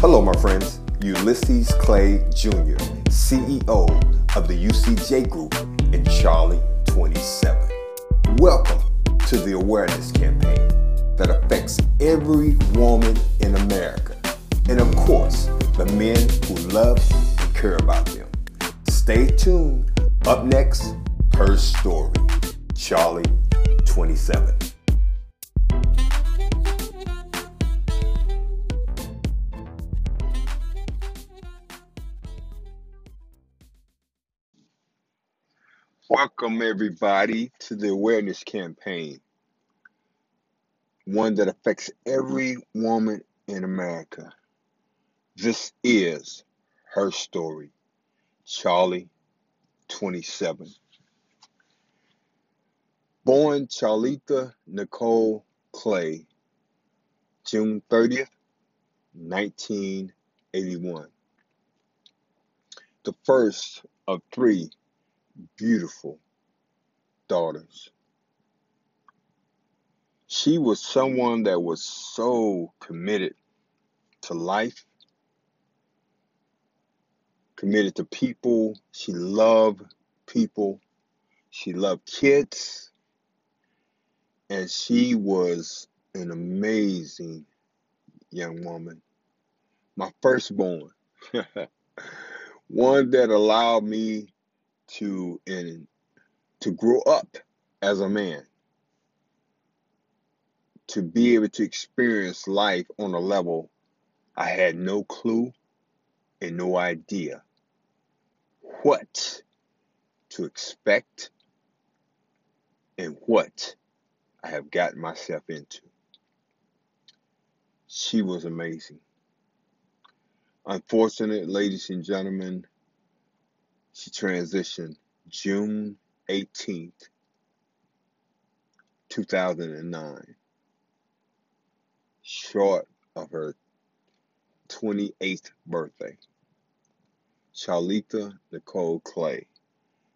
Hello, my friends. Ulysses Clay Jr., CEO of the UCJ Group in Charle 27. Welcome to the awareness campaign that affects every woman in America, and of course, the men who love and care about them. Stay tuned. Up next, her story, Charle 27. Welcome, everybody, to the awareness campaign, one that affects every woman in America. This is her story, Charle, 27. Born Charletha Nicole Clay, June 30th, 1981. The first of three beautiful daughters. She was someone that was so committed to life, committed to people. She loved people. She loved kids. And she was an amazing young woman. My firstborn. One that allowed me to and to grow up as a man to be able to experience life on a level I had no clue and no idea what to expect and what I have gotten myself into. She was amazing. Unfortunate, ladies and gentlemen, she transitioned June 18th, 2009, short of her 28th birthday. Charletha Nicole Clay.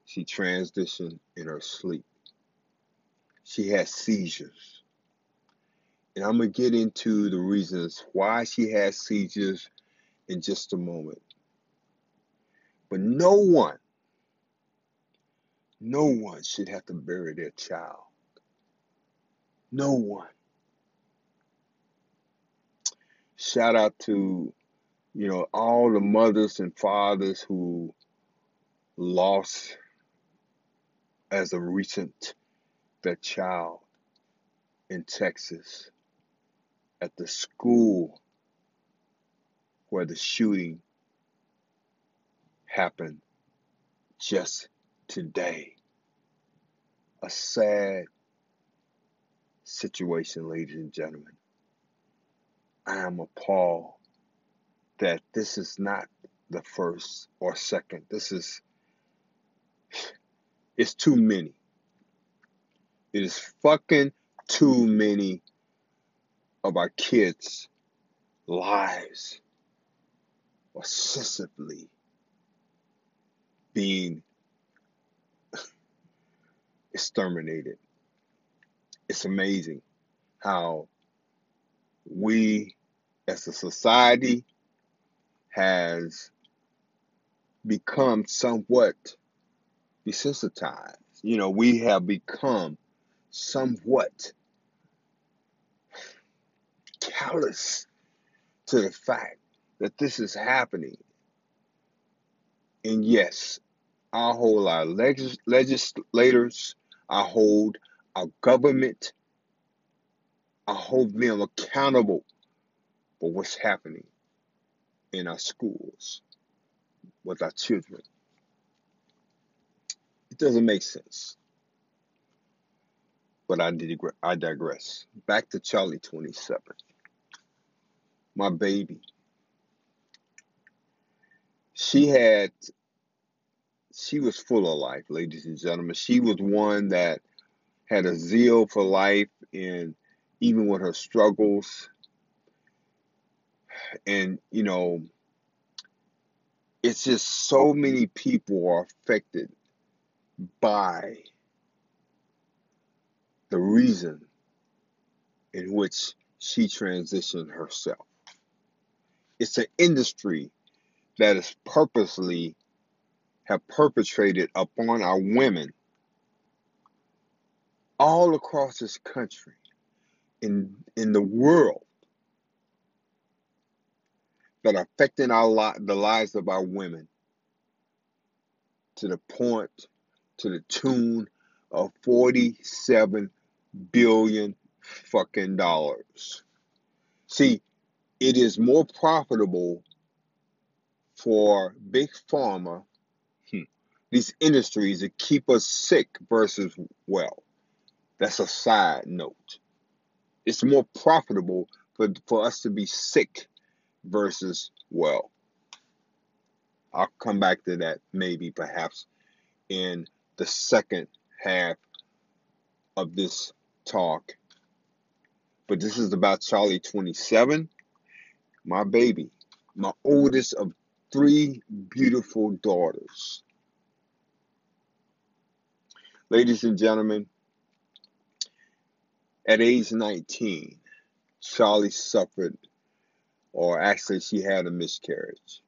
She transitioned in her sleep. She had seizures. And I'm going to get into the reasons why she had seizures in just a moment. But no one, no one should have to bury their child. No one. Shout out to, you know, all the mothers and fathers who lost as of recent their child in Texas at the school where the shooting happened just today. A sad situation, ladies and gentlemen. I am appalled that this is not the first or second. This is, it's too many. It is fucking too many of our kids' lives obsessively being exterminated. It's amazing how we as a society has become somewhat desensitized. You know, we have become somewhat callous to the fact that this is happening and yes, I hold our legis- legislators, I hold our government, I hold them accountable for what's happening in our schools with our children. It doesn't make sense. But I, digre- I digress. Back to Charle 27. My baby she had she was full of life, ladies and gentlemen. She mm-hmm. was one that had a zeal for life and even with her struggles. And, you know, it's just so many people are affected by the reason in which she transitioned herself. It's It's an industry that is purposely have perpetrated upon our women all across this country in in the world that are affecting our li- the lives of our women to the point to the tune of 47 billion fucking dollars. See, it is more profitable for big pharma, these industries that keep us sick versus well. That's a side note. It's more profitable for, for us to be sick versus well. I'll come back to that maybe perhaps in the second half of this talk. But this is about Charle 27, my baby, my oldest of three beautiful daughters. Ladies and gentlemen, at age 19, Charle suffered, or actually, she had a miscarriage.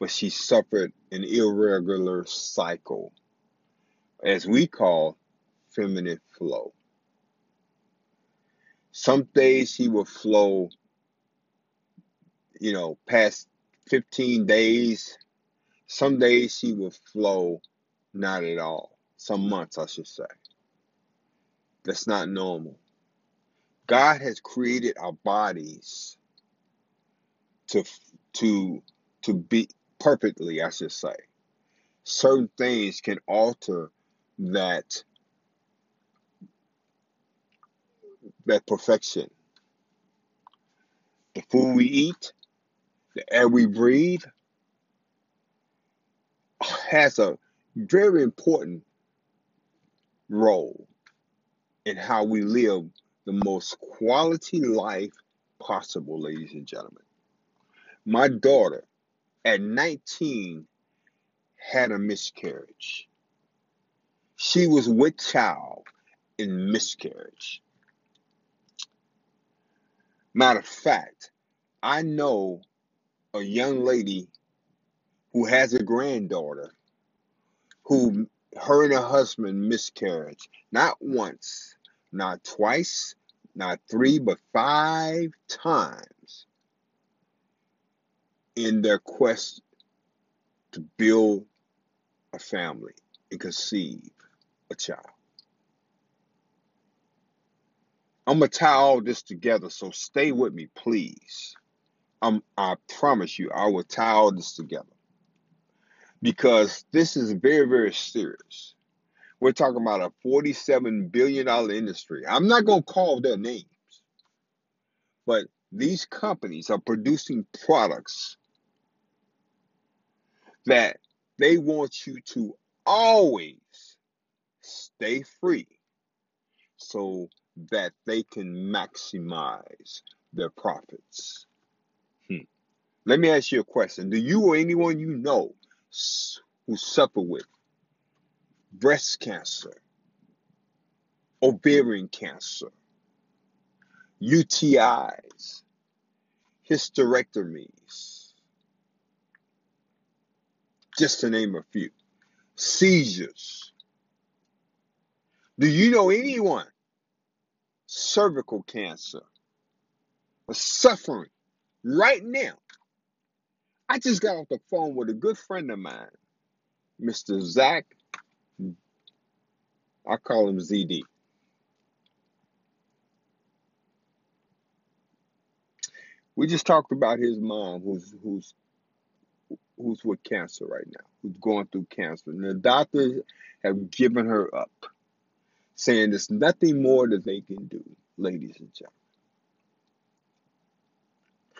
But she suffered an irregular cycle, as we call feminine flow. Some days she will flow, you know, past 15 days. Some days she will flow not at all. Some months, I should say. That's not normal. God has created our bodies to to to be perfectly, I should say. Certain things can alter that that perfection. The food we eat, the air we breathe, has a very important role in how we live the most quality life possible, ladies and gentlemen. My daughter, at 19, had a miscarriage. She was with child in miscarriage. Matter of fact, I know a young lady who has a granddaughter who her and her husband miscarried not once, not twice, not three, but five times in their quest to build a family and conceive a child. I'm gonna tie all this together, so stay with me, please. I'm, I promise you, I will tie all this together because this is very, very serious. We're talking about a $47 billion industry. I'm not gonna call their names, but these companies are producing products that they want you to always stay free. So that they can maximize their profits. Hmm. Let me ask you a question. Do you or anyone you know who suffer with breast cancer, ovarian cancer, UTIs, hysterectomies, just to name a few, seizures? Do you know anyone cervical cancer are suffering right now. I just got off the phone with a good friend of mine, Mr. Zach. I call him ZD. We just talked about his mom, who's who's who's with cancer right now, who's going through cancer, and the doctors have given her up saying there's nothing more that they can do, ladies and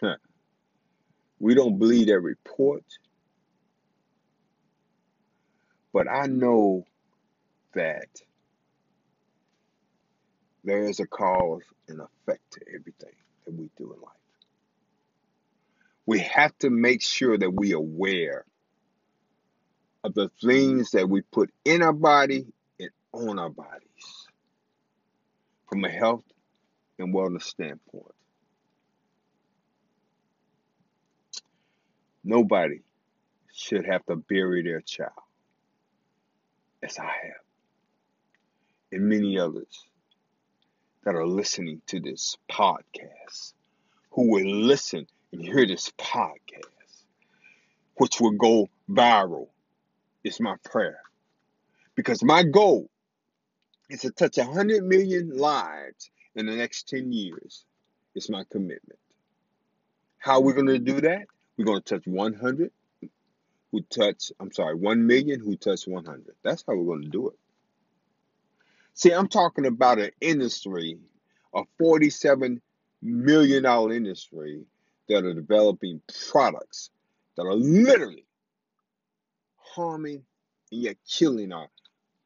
gentlemen. We don't believe that report, but I know that there is a cause and effect to everything that we do in life. We have to make sure that we are aware of the things that we put in our body and on our bodies from a health and wellness standpoint. Nobody should have to bury their child as I have, and many others that are listening to this podcast who will listen and hear this podcast, which will go viral, is my prayer. Because my goal is to touch 100 million lives in the next 10 years. It's my commitment. How are we going to do that? We're going to touch 100 who touch, I'm sorry, 1 million who touch 100. That's how we're going to do it. See, I'm talking about an industry, a $47 million industry that are developing products that are literally harming and yet killing our,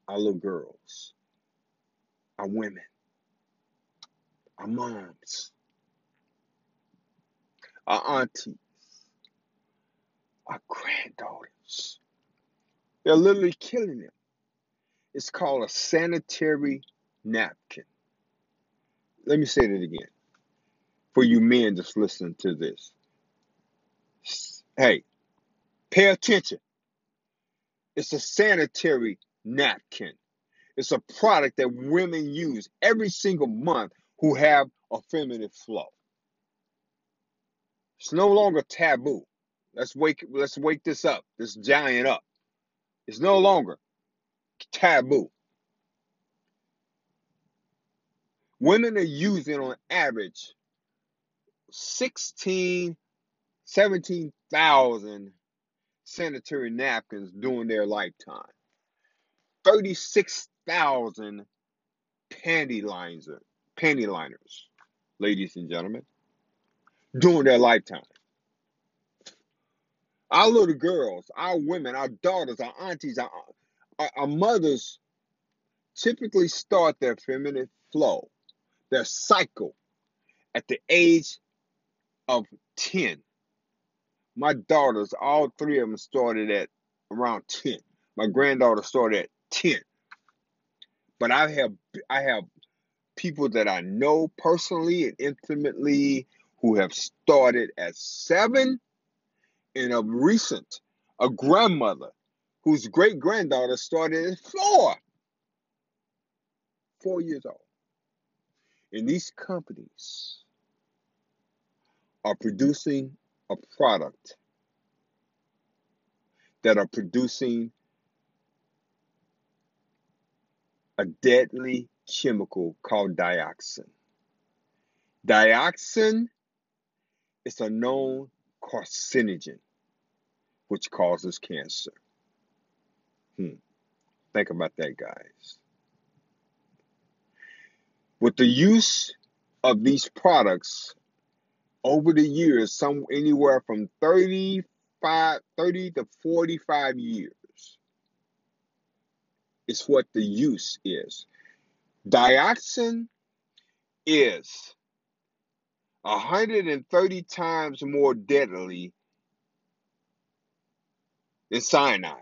our little girls, our women, our moms, our aunties, our granddaughters. They're literally killing them. It's called a sanitary napkin. Let me say that again for you men just listening to this. Hey, pay attention. It's a sanitary napkin. It's a product that women use every single month who have a feminine flow. It's no longer taboo. Let's wake let's wake this up, this giant up. It's no longer taboo. Women are using on average 16, 17,000 sanitary napkins during their lifetime. 36,000 panty panty liners, ladies and gentlemen, during their lifetime. Our little girls, our women, our daughters, our aunties, our, our, our mothers typically start their feminine flow, their cycle, at the age of 10. My daughters, all three of them started at around 10. My granddaughter started at 10. But I have I have people that I know personally and intimately who have started at 7 and of recent a grandmother whose great granddaughter started at 4. 4 years old. And these companies are producing a product that are producing a deadly chemical called dioxin. Dioxin is a known carcinogen which causes cancer. Hmm. Think about that, guys. With the use of these products over the years, some anywhere from 35, 30 to 45 years is what the use is. Dioxin is 130 times more deadly than cyanide.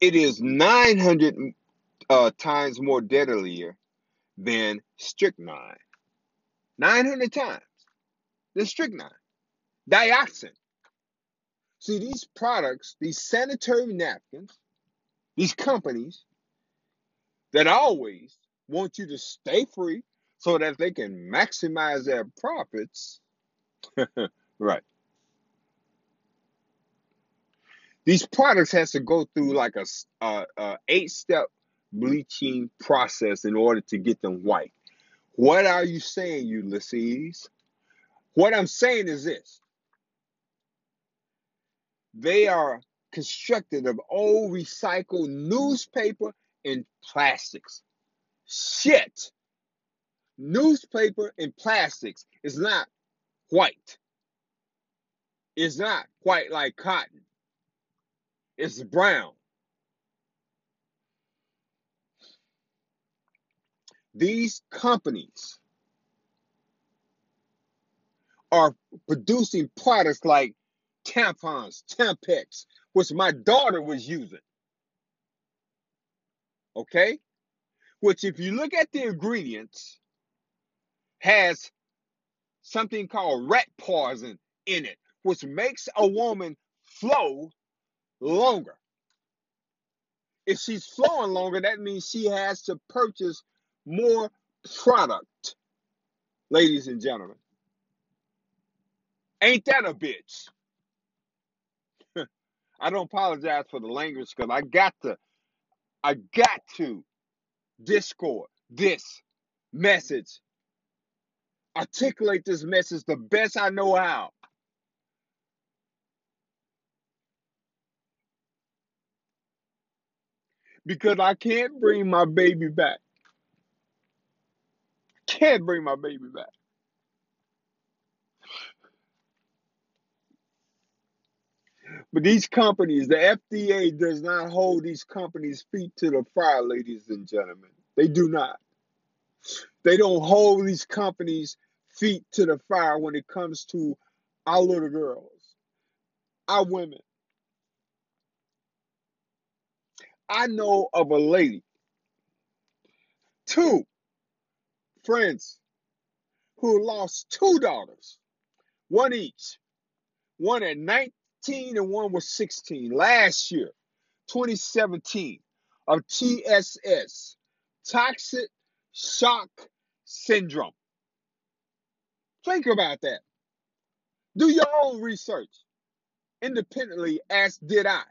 It is 900 uh, times more deadlier than strychnine. 900 times than strychnine, dioxin. See, these products, these sanitary napkins, these companies that always want you to stay free so that they can maximize their profits. right. These products has to go through like a, a, a eight step bleaching process in order to get them white. What are you saying, Ulysses? What I'm saying is this they are constructed of old recycled newspaper and plastics. Shit. Newspaper and plastics is not white. It's not white like cotton. It's brown. These companies are producing products like tampons, Tampax, which my daughter was using. Okay? Which, if you look at the ingredients, has something called rat poison in it, which makes a woman flow longer. If she's flowing longer, that means she has to purchase more product, ladies and gentlemen. Ain't that a bitch? I don't apologize for the language because I got to, I got to discord this message, articulate this message the best I know how. Because I can't bring my baby back. Can't bring my baby back. But these companies, the FDA does not hold these companies' feet to the fire, ladies and gentlemen. They do not. They don't hold these companies' feet to the fire when it comes to our little girls, our women. I know of a lady, two friends, who lost two daughters, one each, one at 19 and one was 16 last year, 2017, of TSS, toxic shock syndrome. Think about that. Do your own research independently, as did I.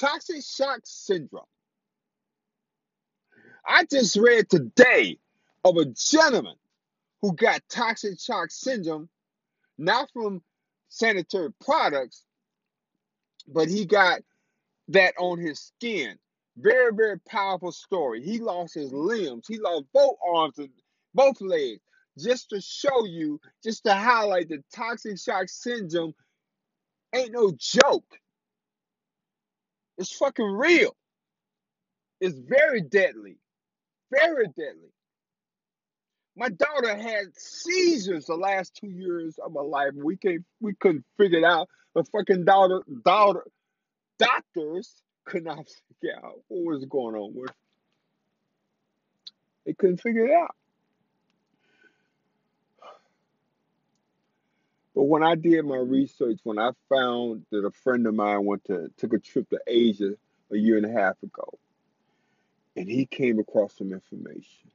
Toxic shock syndrome. I just read today of a gentleman who got toxic shock syndrome, not from sanitary products, but he got that on his skin. Very, very powerful story. He lost his limbs, he lost both arms and both legs. Just to show you, just to highlight the toxic shock syndrome ain't no joke. It's fucking real. It's very deadly. Very deadly. My daughter had seizures the last two years of my life. We can't we couldn't figure it out. The fucking daughter daughter doctors could not figure out what was going on with. They couldn't figure it out. But when I did my research, when I found that a friend of mine went to took a trip to Asia a year and a half ago, and he came across some information.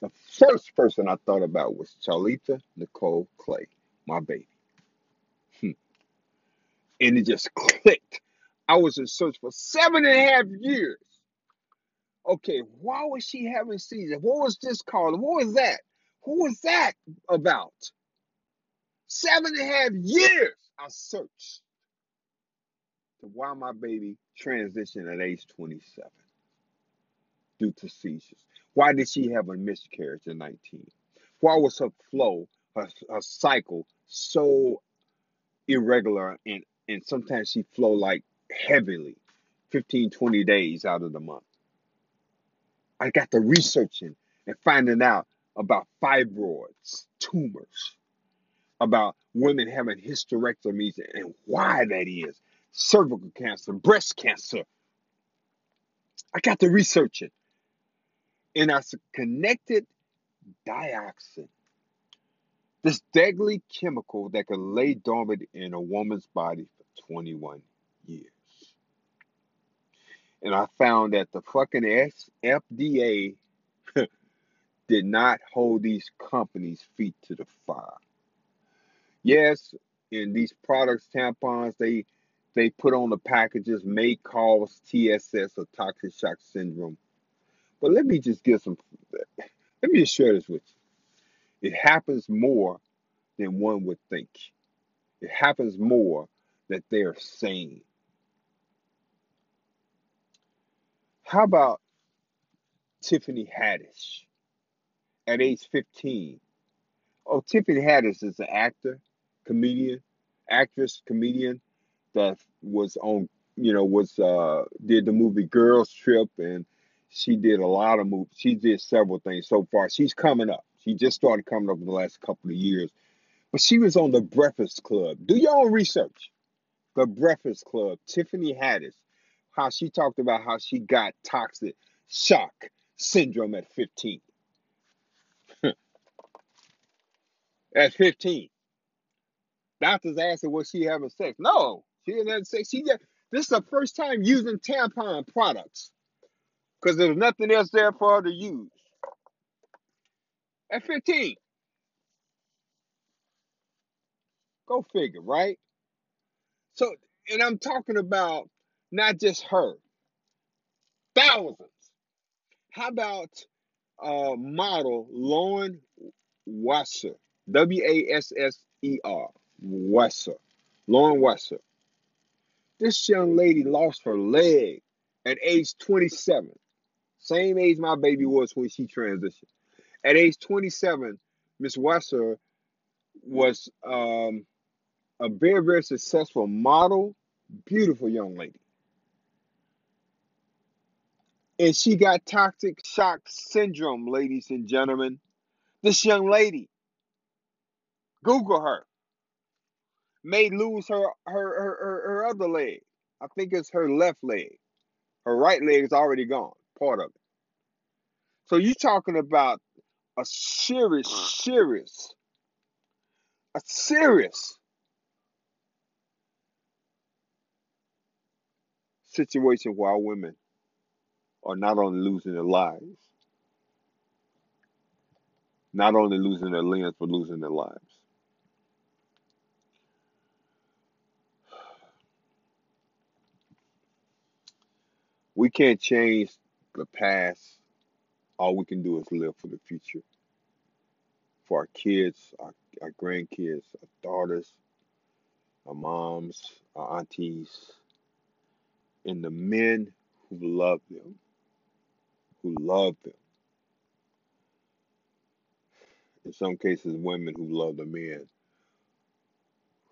The first person I thought about was Charletha Nicole Clay, my baby. Hmm. And it just clicked. I was in search for seven and a half years. Okay, why was she having seizures? What was this called? What was that? Who was that about? Seven and a half years I searched to why my baby transitioned at age 27 due to seizures. Why did she have a miscarriage at 19? Why was her flow, her, her cycle so irregular and, and sometimes she flow like heavily 15, 20 days out of the month? I got to researching and finding out about fibroids, tumors, about women having hysterectomies and why that is, cervical cancer, breast cancer. I got to research it. And I connected dioxin, this deadly chemical that can lay dormant in a woman's body for 21 years. And I found that the fucking FDA did not hold these companies' feet to the fire. Yes, in these products, tampons, they they put on the packages may cause TSS or toxic shock syndrome. But let me just give some let me just share this with you. It happens more than one would think. It happens more that they're saying. How about Tiffany Haddish at age 15? Oh, Tiffany Haddish is an actor, comedian, actress, comedian that was on, you know, was uh did the movie Girls Trip and she did a lot of movies. She did several things so far. She's coming up. She just started coming up in the last couple of years. But she was on the Breakfast Club. Do your own research. The Breakfast Club. Tiffany Haddish, how she talked about how she got toxic shock syndrome at 15. at 15. Doctors asking was she having sex. No, she didn't have sex. She just this is the first time using tampon products because there's nothing else there for her to use. At 15, go figure, right? So, and I'm talking about not just her, thousands. How about uh, model Lauren Wasser, W A S S E R, Wasser, Lauren Wasser. This young lady lost her leg at age 27, same age my baby was when she transitioned. At age 27, Miss Wasser was um, a very, very successful model, beautiful young lady. And she got toxic shock syndrome, ladies and gentlemen. This young lady, Google her, may lose her her her, her, her other leg. I think it's her left leg. Her right leg is already gone, part of it. So you're talking about a serious, serious, a serious situation where our women are not only losing their lives, not only losing their limbs, but losing their lives. We can't change the past. All we can do is live for the future. For our kids, our, our grandkids, our daughters, our moms, our aunties, and the men who love them, who love them. In some cases, women who love the men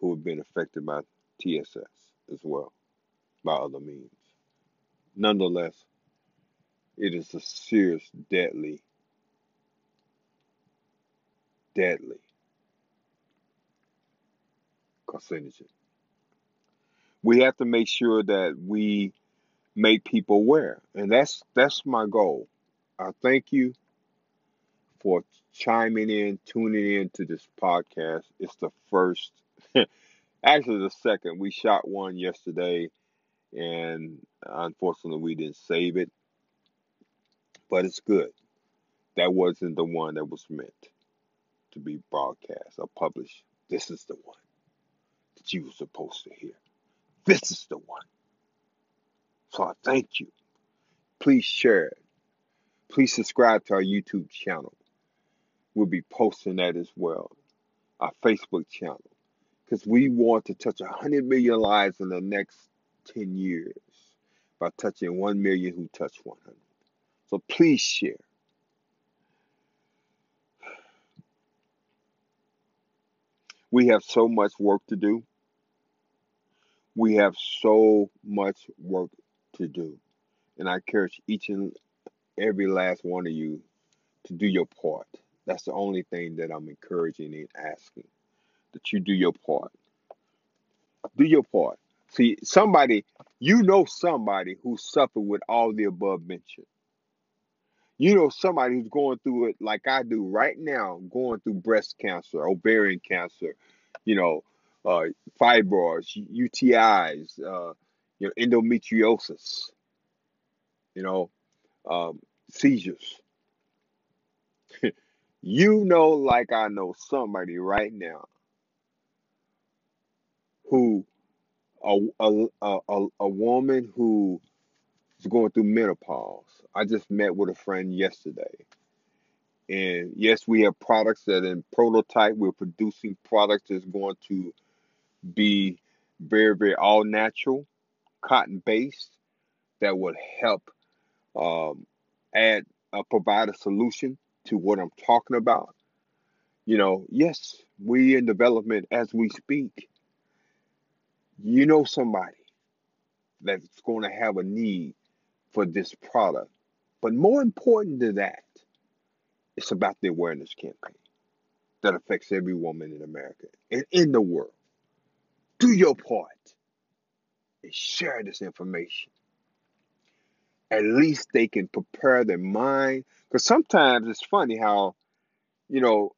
who have been affected by TSS as well, by other means. Nonetheless, it is a serious, deadly, deadly carcinogen. We have to make sure that we make people aware, and that's that's my goal. I thank you for chiming in, tuning in to this podcast. It's the first, actually the second. We shot one yesterday, and unfortunately we didn't save it, but it's good. That wasn't the one that was meant to be broadcast or published. This is the one that you were supposed to hear. This is the one. So I thank you. Please share it. Please subscribe to our YouTube channel. We'll be posting that as well. Our Facebook channel. Because we want to touch 100 million lives in the next 10 years by touching 1 million who touch 100. So please share. We have so much work to do. We have so much work to do. And I encourage each and every last one of you to do your part. That's the only thing that I'm encouraging and asking that you do your part. Do your part. See, somebody, you know somebody who suffered with all the above mentioned. You know somebody who's going through it like I do right now, going through breast cancer, ovarian cancer, you know, uh, fibroids, UTIs, uh, you know, endometriosis, you know, um, seizures. you know, like I know somebody right now who a a a, a woman who is going through menopause. I just met with a friend yesterday. And yes, we have products that in prototype. We're producing products that's going to be very, very all natural, cotton based that would help um, add uh, provide a solution to what I'm talking about. You know, yes, we in development as we speak. You know somebody that's going to have a need for this product. But more important than that, it's about the awareness campaign that affects every woman in America and in the world. Do your part and share this information. At least they can prepare their mind. Because sometimes it's funny how, you know,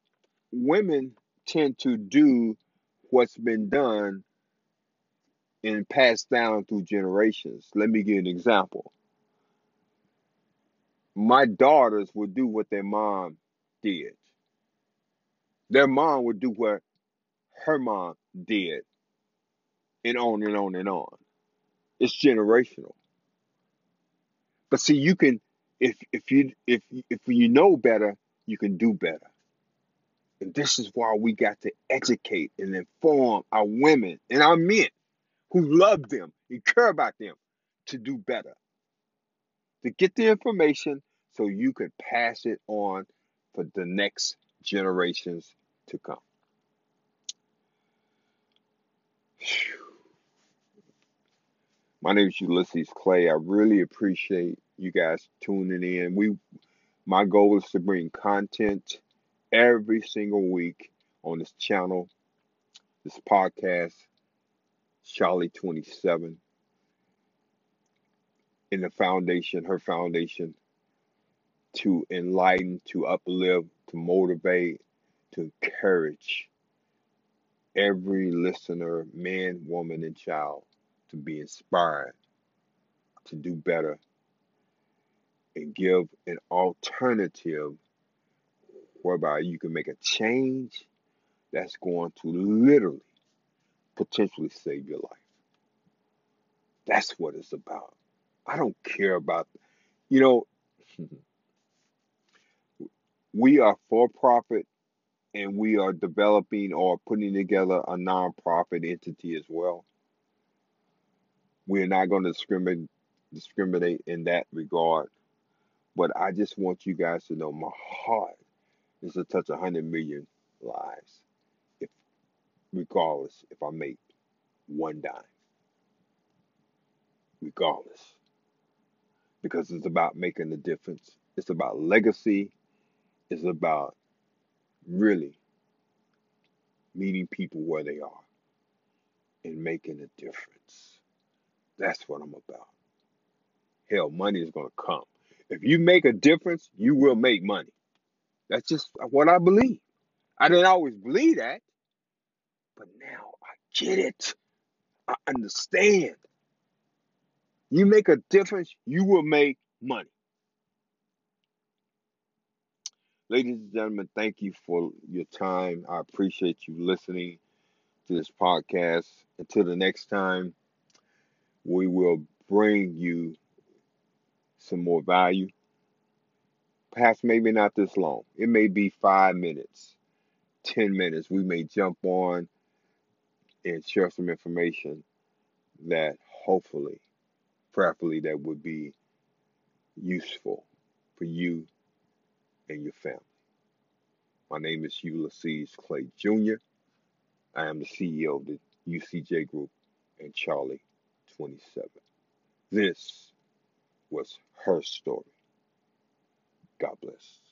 women tend to do what's been done and passed down through generations. Let me give an example. My daughters would do what their mom did. Their mom would do what her mom did, and on and on and on. It's generational. But see, you can if if you if if you know better, you can do better. And this is why we got to educate and inform our women and our men who love them and care about them to do better. To get the information so you can pass it on for the next generations to come. My name is Ulysses Clay. I really appreciate you guys tuning in. We my goal is to bring content every single week on this channel, this podcast, Charle 27, in the foundation, her foundation, to enlighten, to uplift, to motivate, to encourage every listener, man, woman, and child to be inspired to do better and give an alternative whereby you can make a change that's going to literally potentially save your life. That's what it's about. I don't care about, you know, we are for profit and we are developing or putting together a nonprofit entity as well. We're not going to discriminate discriminate in that regard. But I just want you guys to know my heart is to touch 100 million lives, regardless if I make one dime. Regardless. Because it's about making a difference. It's about legacy. It's about really meeting people where they are and making a difference. That's what I'm about. Hell, money is going to come. If you make a difference, you will make money. That's just what I believe. I didn't always believe that, but now I get it. I understand. You make a difference, you will make money. Ladies and gentlemen, thank you for your time. I appreciate you listening to this podcast. Until the next time, we will bring you some more value. Perhaps maybe not this long. It may be five minutes, 10 minutes. We may jump on and share some information that hopefully, prayerfully, that would be useful for you and your family. My name is Ulysses Clay Jr. I am the CEO of the UCJ Group and Charle 27. This was her story. God bless.